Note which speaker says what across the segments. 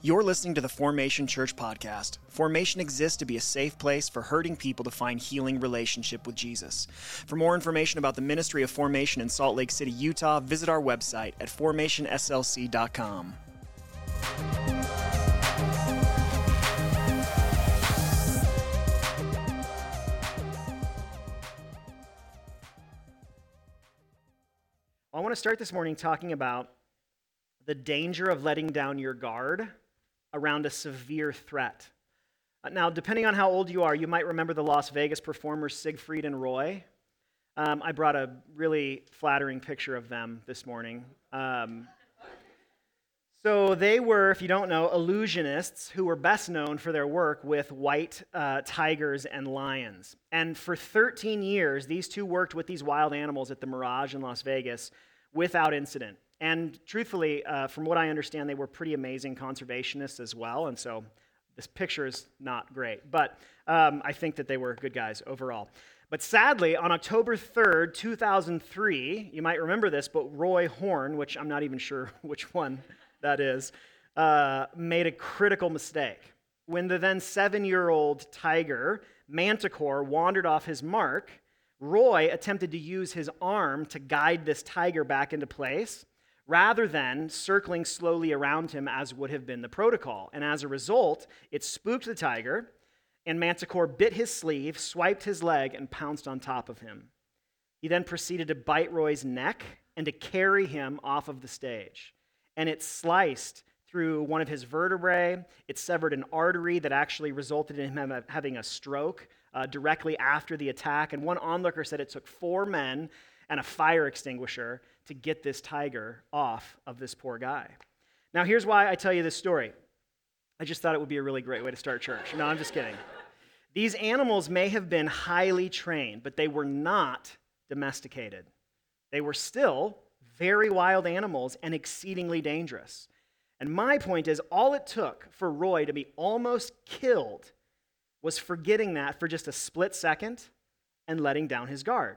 Speaker 1: You're listening to the Formation Church podcast. Formation exists to be a safe place for hurting people to find healing relationship with Jesus. For more information about the ministry of Formation in Salt Lake City, Utah, visit our website at formationslc.com. I want to start this morning talking about the danger of letting down your guard around a severe threat. Uh, now, depending on how old you are, you might remember the Las Vegas performers Siegfried and Roy. Um, I brought a really flattering picture of them this morning. Um, so, they were, if you don't know, illusionists who were best known for their work with white uh, tigers and lions. And for 13 years, these two worked with these wild animals at the Mirage in Las Vegas without incident. And truthfully, uh, from what I understand, they were pretty amazing conservationists as well. And so this picture is not great. But um, I think that they were good guys overall. But sadly, on October 3rd, 2003, you might remember this, but Roy Horn, which I'm not even sure which one that is, uh, made a critical mistake. When the then seven year old tiger, Manticore, wandered off his mark, Roy attempted to use his arm to guide this tiger back into place rather than circling slowly around him as would have been the protocol. And as a result, it spooked the tiger, and Manticore bit his sleeve, swiped his leg, and pounced on top of him. He then proceeded to bite Roy's neck and to carry him off of the stage. And it sliced through one of his vertebrae. It severed an artery that actually resulted in him having a stroke uh, directly after the attack. And one onlooker said it took four men and a fire extinguisher to get this tiger off of this poor guy. Now, here's why I tell you this story. I just thought it would be a really great way to start church. No, I'm just kidding. These animals may have been highly trained, but they were not domesticated. They were still very wild animals and exceedingly dangerous. And my point is, all it took for Roy to be almost killed was forgetting that for just a split second and letting down his guard.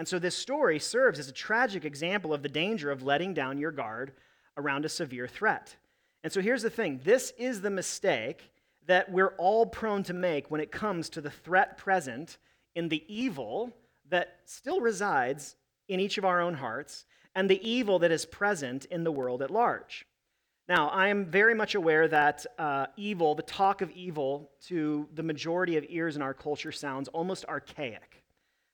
Speaker 1: And so this story serves as a tragic example of the danger of letting down your guard around a severe threat. And so here's the thing this is the mistake that we're all prone to make when it comes to the threat present in the evil that still resides in each of our own hearts and the evil that is present in the world at large. Now, I am very much aware that uh, evil, the talk of evil to the majority of ears in our culture sounds almost archaic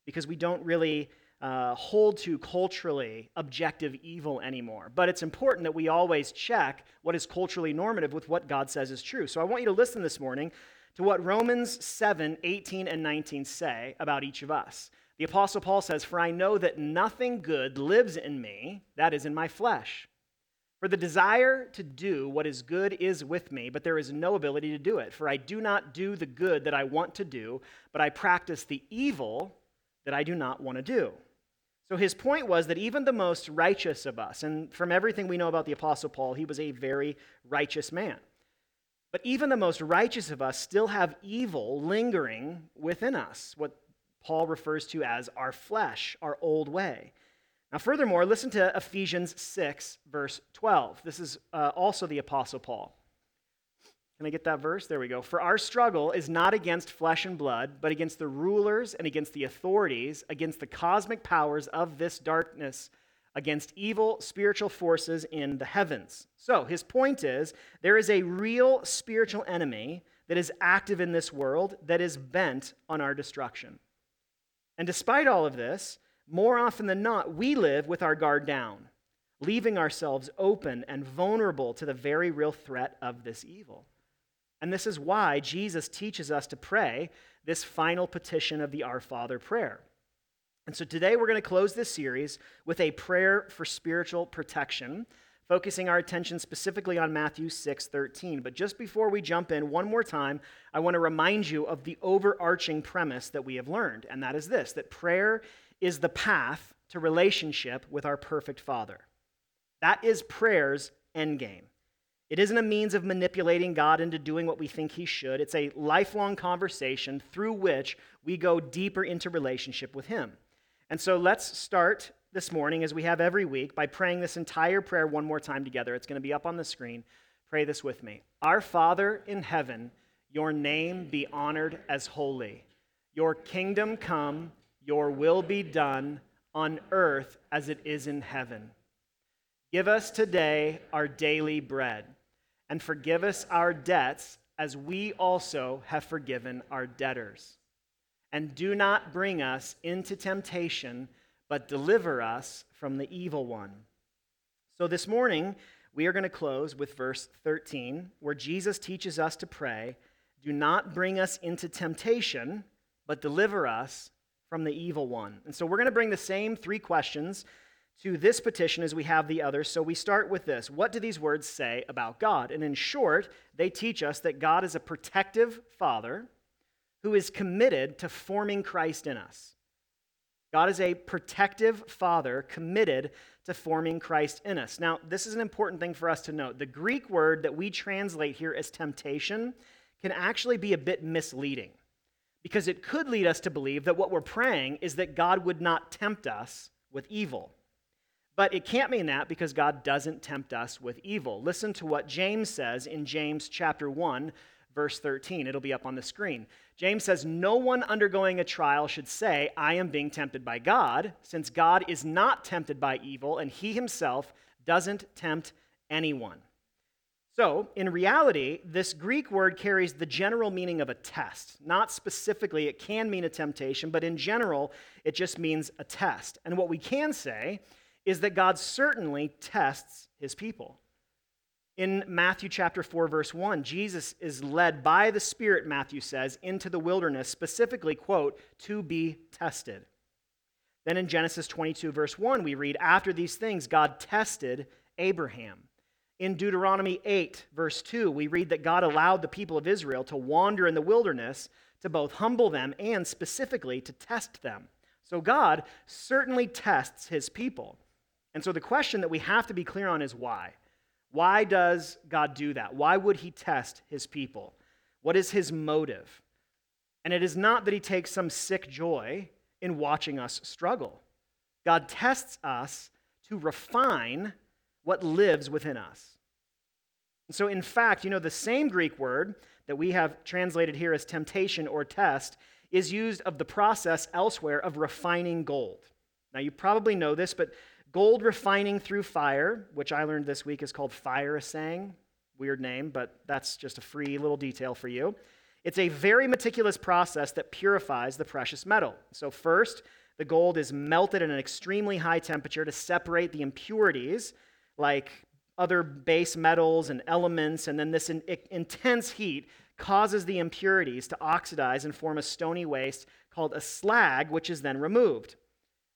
Speaker 1: because we don't really uh, hold to culturally objective evil anymore. But it's important that we always check what is culturally normative with what God says is true. So I want you to listen this morning to what Romans 7 18 and 19 say about each of us. The Apostle Paul says, For I know that nothing good lives in me, that is, in my flesh. For the desire to do what is good is with me, but there is no ability to do it. For I do not do the good that I want to do, but I practice the evil that I do not want to do. So his point was that even the most righteous of us, and from everything we know about the Apostle Paul, he was a very righteous man. But even the most righteous of us still have evil lingering within us, what Paul refers to as our flesh, our old way. Now, furthermore, listen to Ephesians 6, verse 12. This is uh, also the Apostle Paul. Can I get that verse? There we go. For our struggle is not against flesh and blood, but against the rulers and against the authorities, against the cosmic powers of this darkness, against evil spiritual forces in the heavens. So, his point is there is a real spiritual enemy that is active in this world that is bent on our destruction. And despite all of this, more often than not, we live with our guard down, leaving ourselves open and vulnerable to the very real threat of this evil. And this is why Jesus teaches us to pray this final petition of the Our Father prayer. And so today we're going to close this series with a prayer for spiritual protection, focusing our attention specifically on Matthew 6:13. But just before we jump in one more time, I want to remind you of the overarching premise that we have learned, and that is this that prayer is the path to relationship with our perfect Father. That is prayer's endgame. It isn't a means of manipulating God into doing what we think He should. It's a lifelong conversation through which we go deeper into relationship with Him. And so let's start this morning, as we have every week, by praying this entire prayer one more time together. It's going to be up on the screen. Pray this with me. Our Father in heaven, your name be honored as holy. Your kingdom come, your will be done on earth as it is in heaven. Give us today our daily bread, and forgive us our debts as we also have forgiven our debtors. And do not bring us into temptation, but deliver us from the evil one. So this morning, we are going to close with verse 13, where Jesus teaches us to pray Do not bring us into temptation, but deliver us from the evil one. And so we're going to bring the same three questions to this petition as we have the others. So we start with this What do these words say about God? And in short, they teach us that God is a protective father who is committed to forming Christ in us. God is a protective father committed to forming Christ in us. Now, this is an important thing for us to note. The Greek word that we translate here as temptation can actually be a bit misleading because it could lead us to believe that what we're praying is that God would not tempt us with evil. But it can't mean that because God doesn't tempt us with evil. Listen to what James says in James chapter 1, verse 13. It'll be up on the screen. James says, No one undergoing a trial should say, I am being tempted by God, since God is not tempted by evil, and he himself doesn't tempt anyone. So, in reality, this Greek word carries the general meaning of a test. Not specifically, it can mean a temptation, but in general, it just means a test. And what we can say is that God certainly tests his people. In Matthew chapter 4 verse 1, Jesus is led by the Spirit, Matthew says, into the wilderness, specifically, quote, to be tested. Then in Genesis 22 verse 1, we read, after these things God tested Abraham. In Deuteronomy 8 verse 2, we read that God allowed the people of Israel to wander in the wilderness to both humble them and specifically to test them. So God certainly tests his people. And so the question that we have to be clear on is why? Why does God do that? Why would he test his people? What is his motive? And it is not that he takes some sick joy in watching us struggle. God tests us to refine what lives within us. And so, in fact, you know, the same Greek word that we have translated here as temptation or test is used of the process elsewhere of refining gold. Now, you probably know this, but Gold refining through fire, which I learned this week is called fire assaying. Weird name, but that's just a free little detail for you. It's a very meticulous process that purifies the precious metal. So, first, the gold is melted at an extremely high temperature to separate the impurities, like other base metals and elements, and then this in, intense heat causes the impurities to oxidize and form a stony waste called a slag, which is then removed.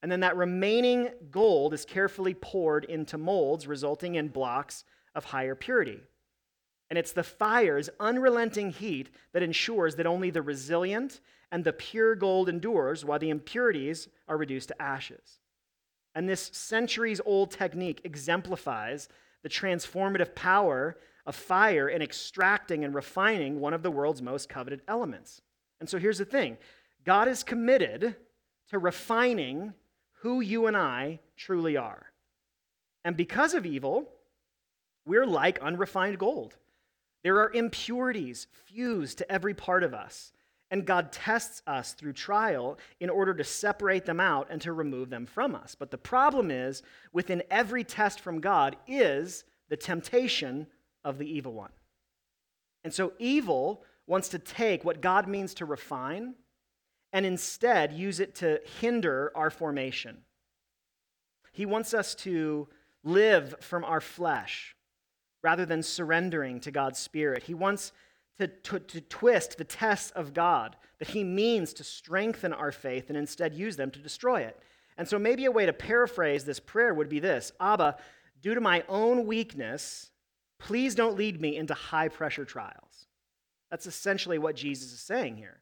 Speaker 1: And then that remaining gold is carefully poured into molds, resulting in blocks of higher purity. And it's the fire's unrelenting heat that ensures that only the resilient and the pure gold endures, while the impurities are reduced to ashes. And this centuries old technique exemplifies the transformative power of fire in extracting and refining one of the world's most coveted elements. And so here's the thing God is committed to refining who you and I truly are. And because of evil, we're like unrefined gold. There are impurities fused to every part of us, and God tests us through trial in order to separate them out and to remove them from us. But the problem is, within every test from God is the temptation of the evil one. And so evil wants to take what God means to refine and instead use it to hinder our formation. He wants us to live from our flesh rather than surrendering to God's Spirit. He wants to, to, to, twist the tests of God that He means to strengthen our faith and instead use them to destroy it. And so, maybe a way to paraphrase this prayer would be this Abba, due to my own weakness, please don't lead me into high pressure trials. That's essentially what Jesus is saying here.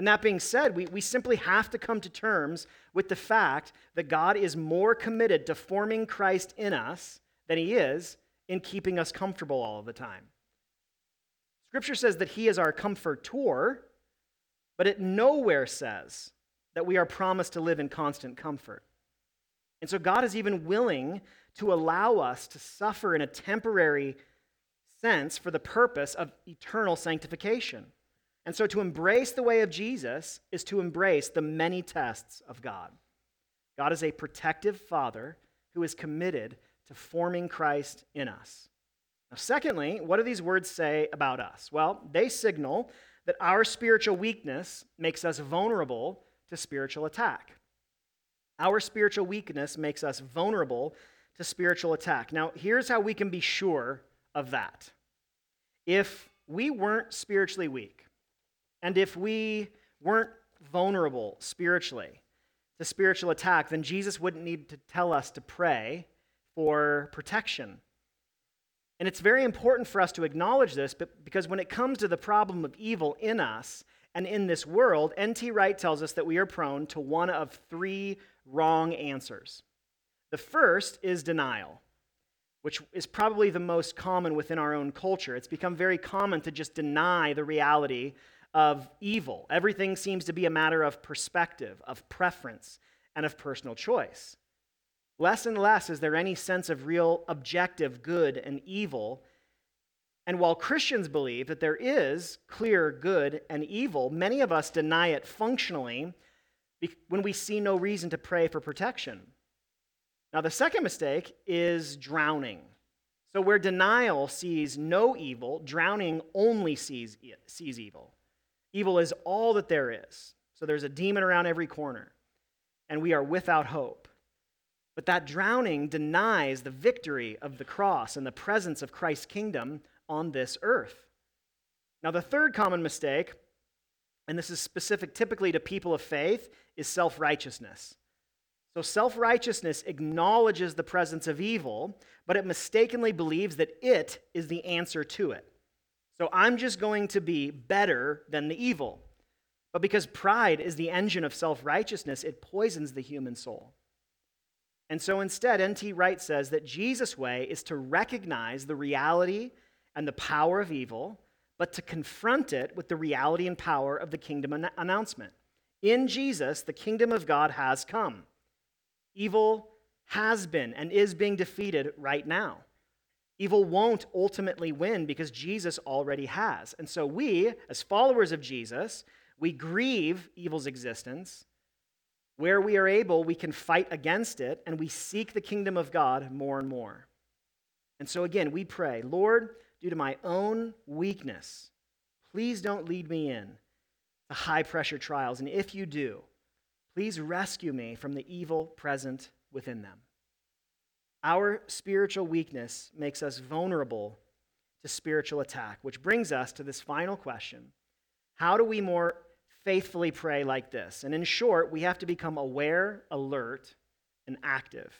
Speaker 1: And that being said, we, we simply have to come to terms with the fact that God is more committed to forming Christ in us than he is in keeping us comfortable all of the time. Scripture says that he is our comfortor, but it nowhere says that we are promised to live in constant comfort. And so God is even willing to allow us to suffer in a temporary sense for the purpose of eternal sanctification. And so to embrace the way of Jesus is to embrace the many tests of God. God is a protective Father who is committed to forming Christ in us. Now, secondly, what do these words say about us? Well, they signal that our spiritual weakness makes us vulnerable to spiritual attack. Our spiritual weakness makes us vulnerable to spiritual attack. Now, here's how we can be sure of that. If we weren't spiritually weak, and if we weren't vulnerable spiritually to spiritual attack, then Jesus wouldn't need to tell us to pray for protection. And it's very important for us to acknowledge this because when it comes to the problem of evil in us and in this world, N.T. Wright tells us that we are prone to one of three wrong answers. The first is denial, which is probably the most common within our own culture. It's become very common to just deny the reality of evil. Everything seems to be a matter of perspective, of preference, and of personal choice. Less and less is there any sense of real objective good and evil. And while Christians believe that there is clear good and evil, many of us deny it functionally when we see no reason to pray for protection. Now, the second mistake is drowning. So, where denial sees no evil, drowning only sees, sees evil. Evil is all that there is. So there's a demon around every corner, and we are without hope. But that drowning denies the victory of the cross and the presence of Christ's kingdom on this earth. Now, the third common mistake, and this is specific typically to people of faith, is self righteousness. So, self righteousness acknowledges the presence of evil, but it mistakenly believes that it is the answer to it. So I'm just going to be better than the evil. But because pride is the engine of self righteousness, it poisons the human soul. And so instead, N.T. Wright says that Jesus' way is to recognize the reality and the power of evil, but to confront it with the reality and power of the kingdom an- announcement. In Jesus, the kingdom of God has come. Evil has been and is being defeated right now. Evil won't ultimately win because Jesus already has. And so we, as followers of Jesus, we grieve evil's existence. Where we are able, we can fight against it and we seek the kingdom of God more and more. And so again, we pray, Lord, due to my own weakness, please don't lead me in to high pressure trials. And if you do, please rescue me from the evil present within them. Our spiritual weakness makes us vulnerable to spiritual attack, which brings us to this final question How do we more faithfully pray like this? And in short, we have to become aware, alert, and active.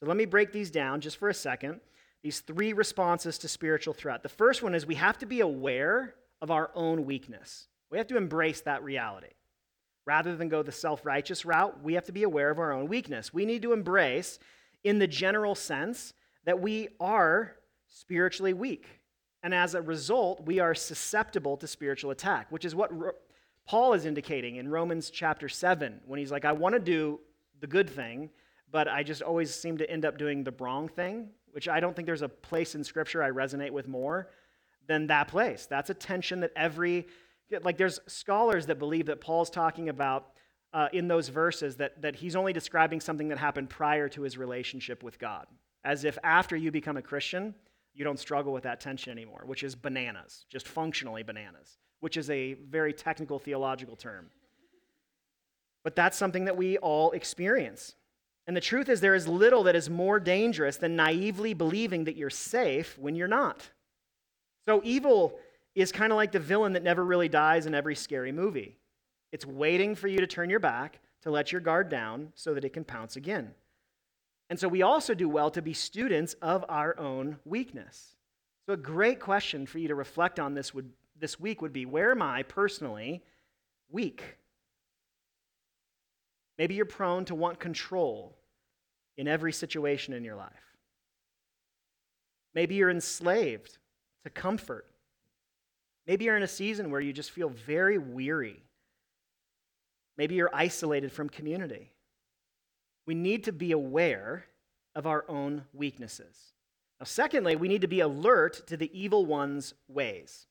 Speaker 1: So let me break these down just for a second. These three responses to spiritual threat. The first one is we have to be aware of our own weakness. We have to embrace that reality. Rather than go the self righteous route, we have to be aware of our own weakness. We need to embrace in the general sense that we are spiritually weak. And as a result, we are susceptible to spiritual attack, which is what Paul is indicating in Romans chapter 7 when he's like, I want to do the good thing, but I just always seem to end up doing the wrong thing, which I don't think there's a place in Scripture I resonate with more than that place. That's a tension that every, like, there's scholars that believe that Paul's talking about uh, in those verses that, that he's only describing something that happened prior to his relationship with God. As if after you become a Christian, you don't struggle with that tension anymore, which is bananas, just functionally bananas, which is a very technical theological term. But that's something that we all experience. And the truth is, there is little that is more dangerous than naively believing that you're safe when you're not. So, evil is kind of like the villain that never really dies in every scary movie. It's waiting for you to turn your back, to let your guard down, so that it can pounce again. And so we also do well to be students of our own weakness. So, a great question for you to reflect on this, would, this week would be where am I personally weak? Maybe you're prone to want control in every situation in your life. Maybe you're enslaved to comfort. Maybe you're in a season where you just feel very weary Maybe you're isolated from community. We need to be aware of our own weaknesses. Now, secondly, we need to be alert to the evil one's ways.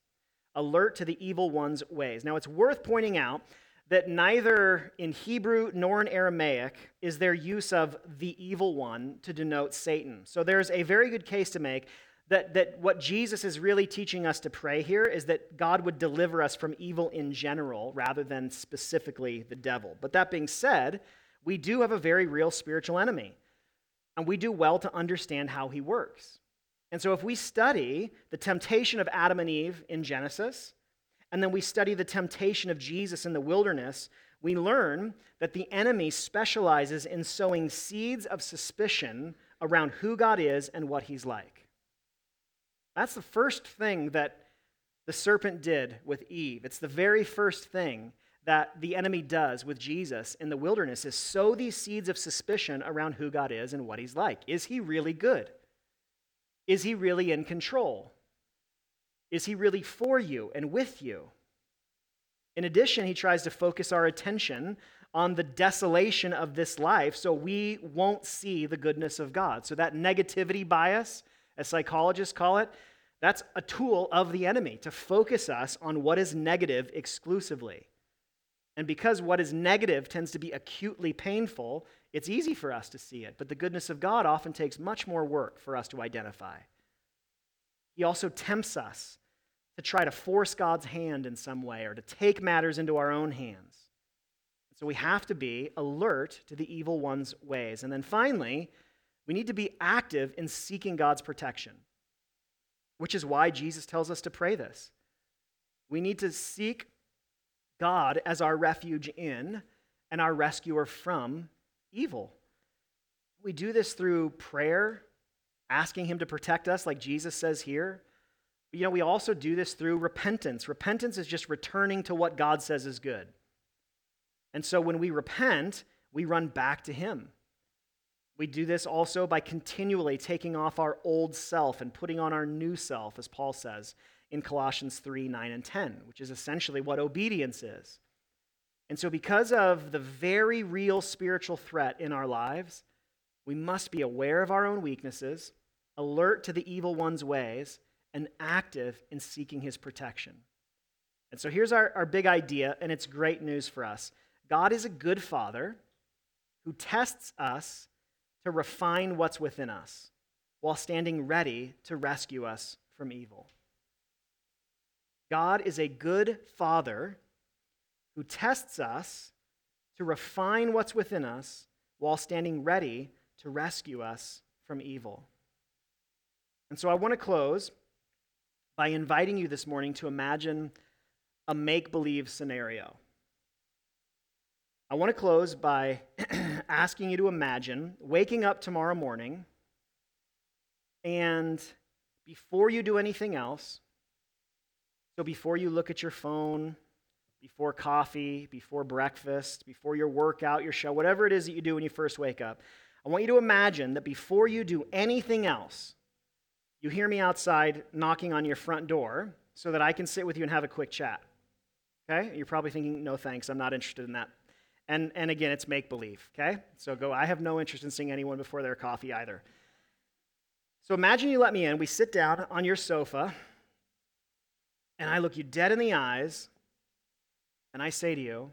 Speaker 1: Alert to the evil one's ways. Now, it's worth pointing out that neither in Hebrew nor in Aramaic is there use of the evil one to denote Satan. So there's a very good case to make that, that what Jesus is really teaching us to pray here is that God would deliver us from evil in general rather than specifically the devil. But that being said, we do have a very real spiritual enemy, and we do well to understand how he works. And so if we study the temptation of Adam and Eve in Genesis, and then we study the temptation of Jesus in the wilderness, we learn that the enemy specializes in sowing seeds of suspicion around who God is and what he's like. That's the first thing that the serpent did with Eve. It's the very first thing that the enemy does with Jesus in the wilderness is sow these seeds of suspicion around who God is and what he's like. Is he really good? Is he really in control? Is he really for you and with you? In addition, he tries to focus our attention on the desolation of this life so we won't see the goodness of God. So, that negativity bias, as psychologists call it, that's a tool of the enemy to focus us on what is negative exclusively. And because what is negative tends to be acutely painful, it's easy for us to see it. But the goodness of God often takes much more work for us to identify. He also tempts us to try to force God's hand in some way or to take matters into our own hands. So we have to be alert to the evil one's ways. And then finally, we need to be active in seeking God's protection, which is why Jesus tells us to pray this. We need to seek God as our refuge in and our rescuer from evil. We do this through prayer, asking Him to protect us, like Jesus says here. But, you know, we also do this through repentance. Repentance is just returning to what God says is good. And so when we repent, we run back to Him. We do this also by continually taking off our old self and putting on our new self, as Paul says in Colossians 3 9 and 10, which is essentially what obedience is. And so, because of the very real spiritual threat in our lives, we must be aware of our own weaknesses, alert to the evil one's ways, and active in seeking his protection. And so, here's our, our big idea, and it's great news for us God is a good father who tests us to refine what's within us while standing ready to rescue us from evil. God is a good father who tests us to refine what's within us while standing ready to rescue us from evil. And so I want to close by inviting you this morning to imagine a make believe scenario. I want to close by asking you to imagine waking up tomorrow morning and before you do anything else, so before you look at your phone, before coffee, before breakfast, before your workout, your show, whatever it is that you do when you first wake up, I want you to imagine that before you do anything else, you hear me outside knocking on your front door so that I can sit with you and have a quick chat. Okay? You're probably thinking, no thanks, I'm not interested in that. And, and again, it's make believe, okay? So go, I have no interest in seeing anyone before their coffee either. So imagine you let me in. We sit down on your sofa and I look you dead in the eyes and I say to you,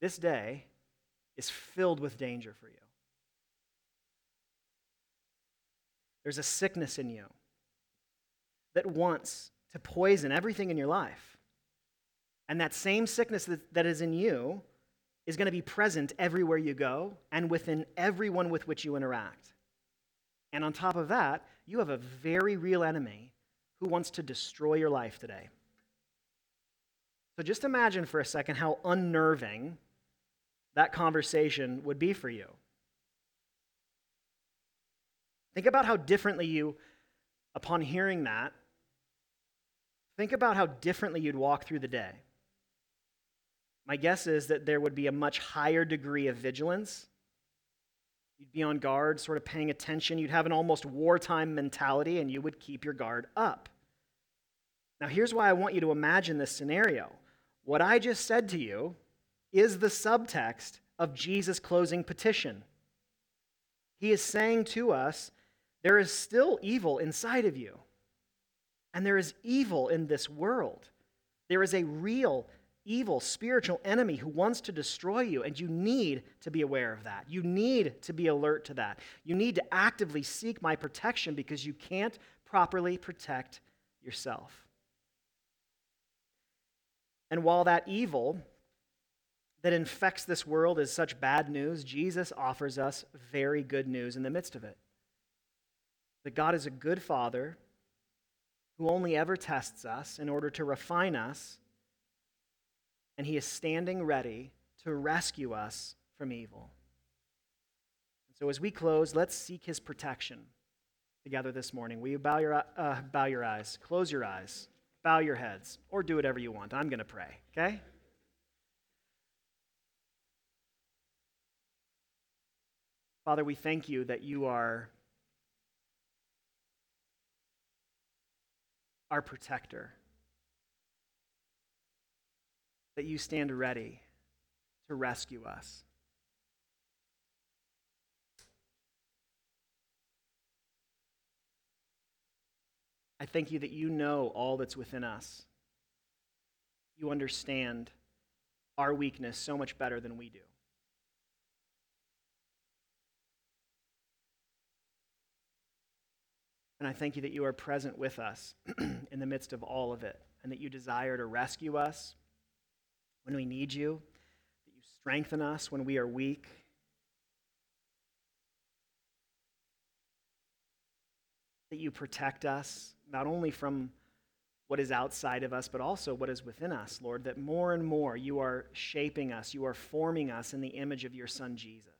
Speaker 1: this day is filled with danger for you. There's a sickness in you that wants to poison everything in your life. And that same sickness that, that is in you is going to be present everywhere you go and within everyone with which you interact. And on top of that, you have a very real enemy who wants to destroy your life today. So just imagine for a second how unnerving that conversation would be for you. Think about how differently you, upon hearing that, think about how differently you'd walk through the day. My guess is that there would be a much higher degree of vigilance You'd be on guard, sort of paying attention. You'd have an almost wartime mentality, and you would keep your guard up. Now, here's why I want you to imagine this scenario. What I just said to you is the subtext of Jesus' closing petition. He is saying to us There is still evil inside of you. And there is evil in this world. There is a real evil spiritual enemy who wants to destroy you, and you need to be aware of that. You need to be alert to that. You need to actively seek my protection because you can't properly protect yourself. And while that evil that infects this world is such bad news, Jesus offers us very good news in the midst of it. That God is a good father who only ever tests us in order to refine us and he is standing ready to rescue us from evil. So, as we close, let's seek his protection together this morning. Will you bow your, uh, bow your eyes, close your eyes, bow your heads, or do whatever you want? I'm going to pray, okay? Father, we thank you that you are our protector that you stand ready to rescue us. I thank you that you know all that's within us. You understand our weakness so much better than we do. And I thank you that you are present with us in the midst of all of it, and that you desire to rescue us when we need you, that you strengthen us when we are weak. That you protect us, not only from what is outside of us, but also what is within us, Lord, that more and more you are shaping us, you are forming us in the image of your Son, Jesus.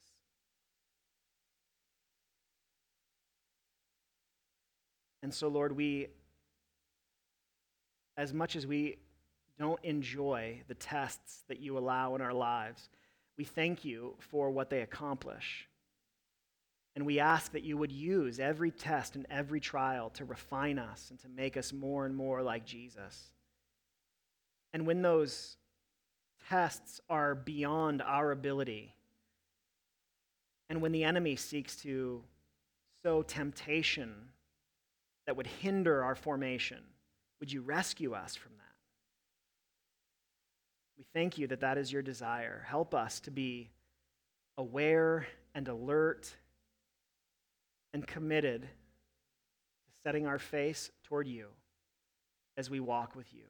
Speaker 1: And so, Lord, we, as much as we don't enjoy the tests that you allow in our lives. We thank you for what they accomplish. And we ask that you would use every test and every trial to refine us and to make us more and more like Jesus. And when those tests are beyond our ability, and when the enemy seeks to sow temptation that would hinder our formation, would you rescue us from that? We thank you that that is your desire. Help us to be aware and alert and committed to setting our face toward you as we walk with you.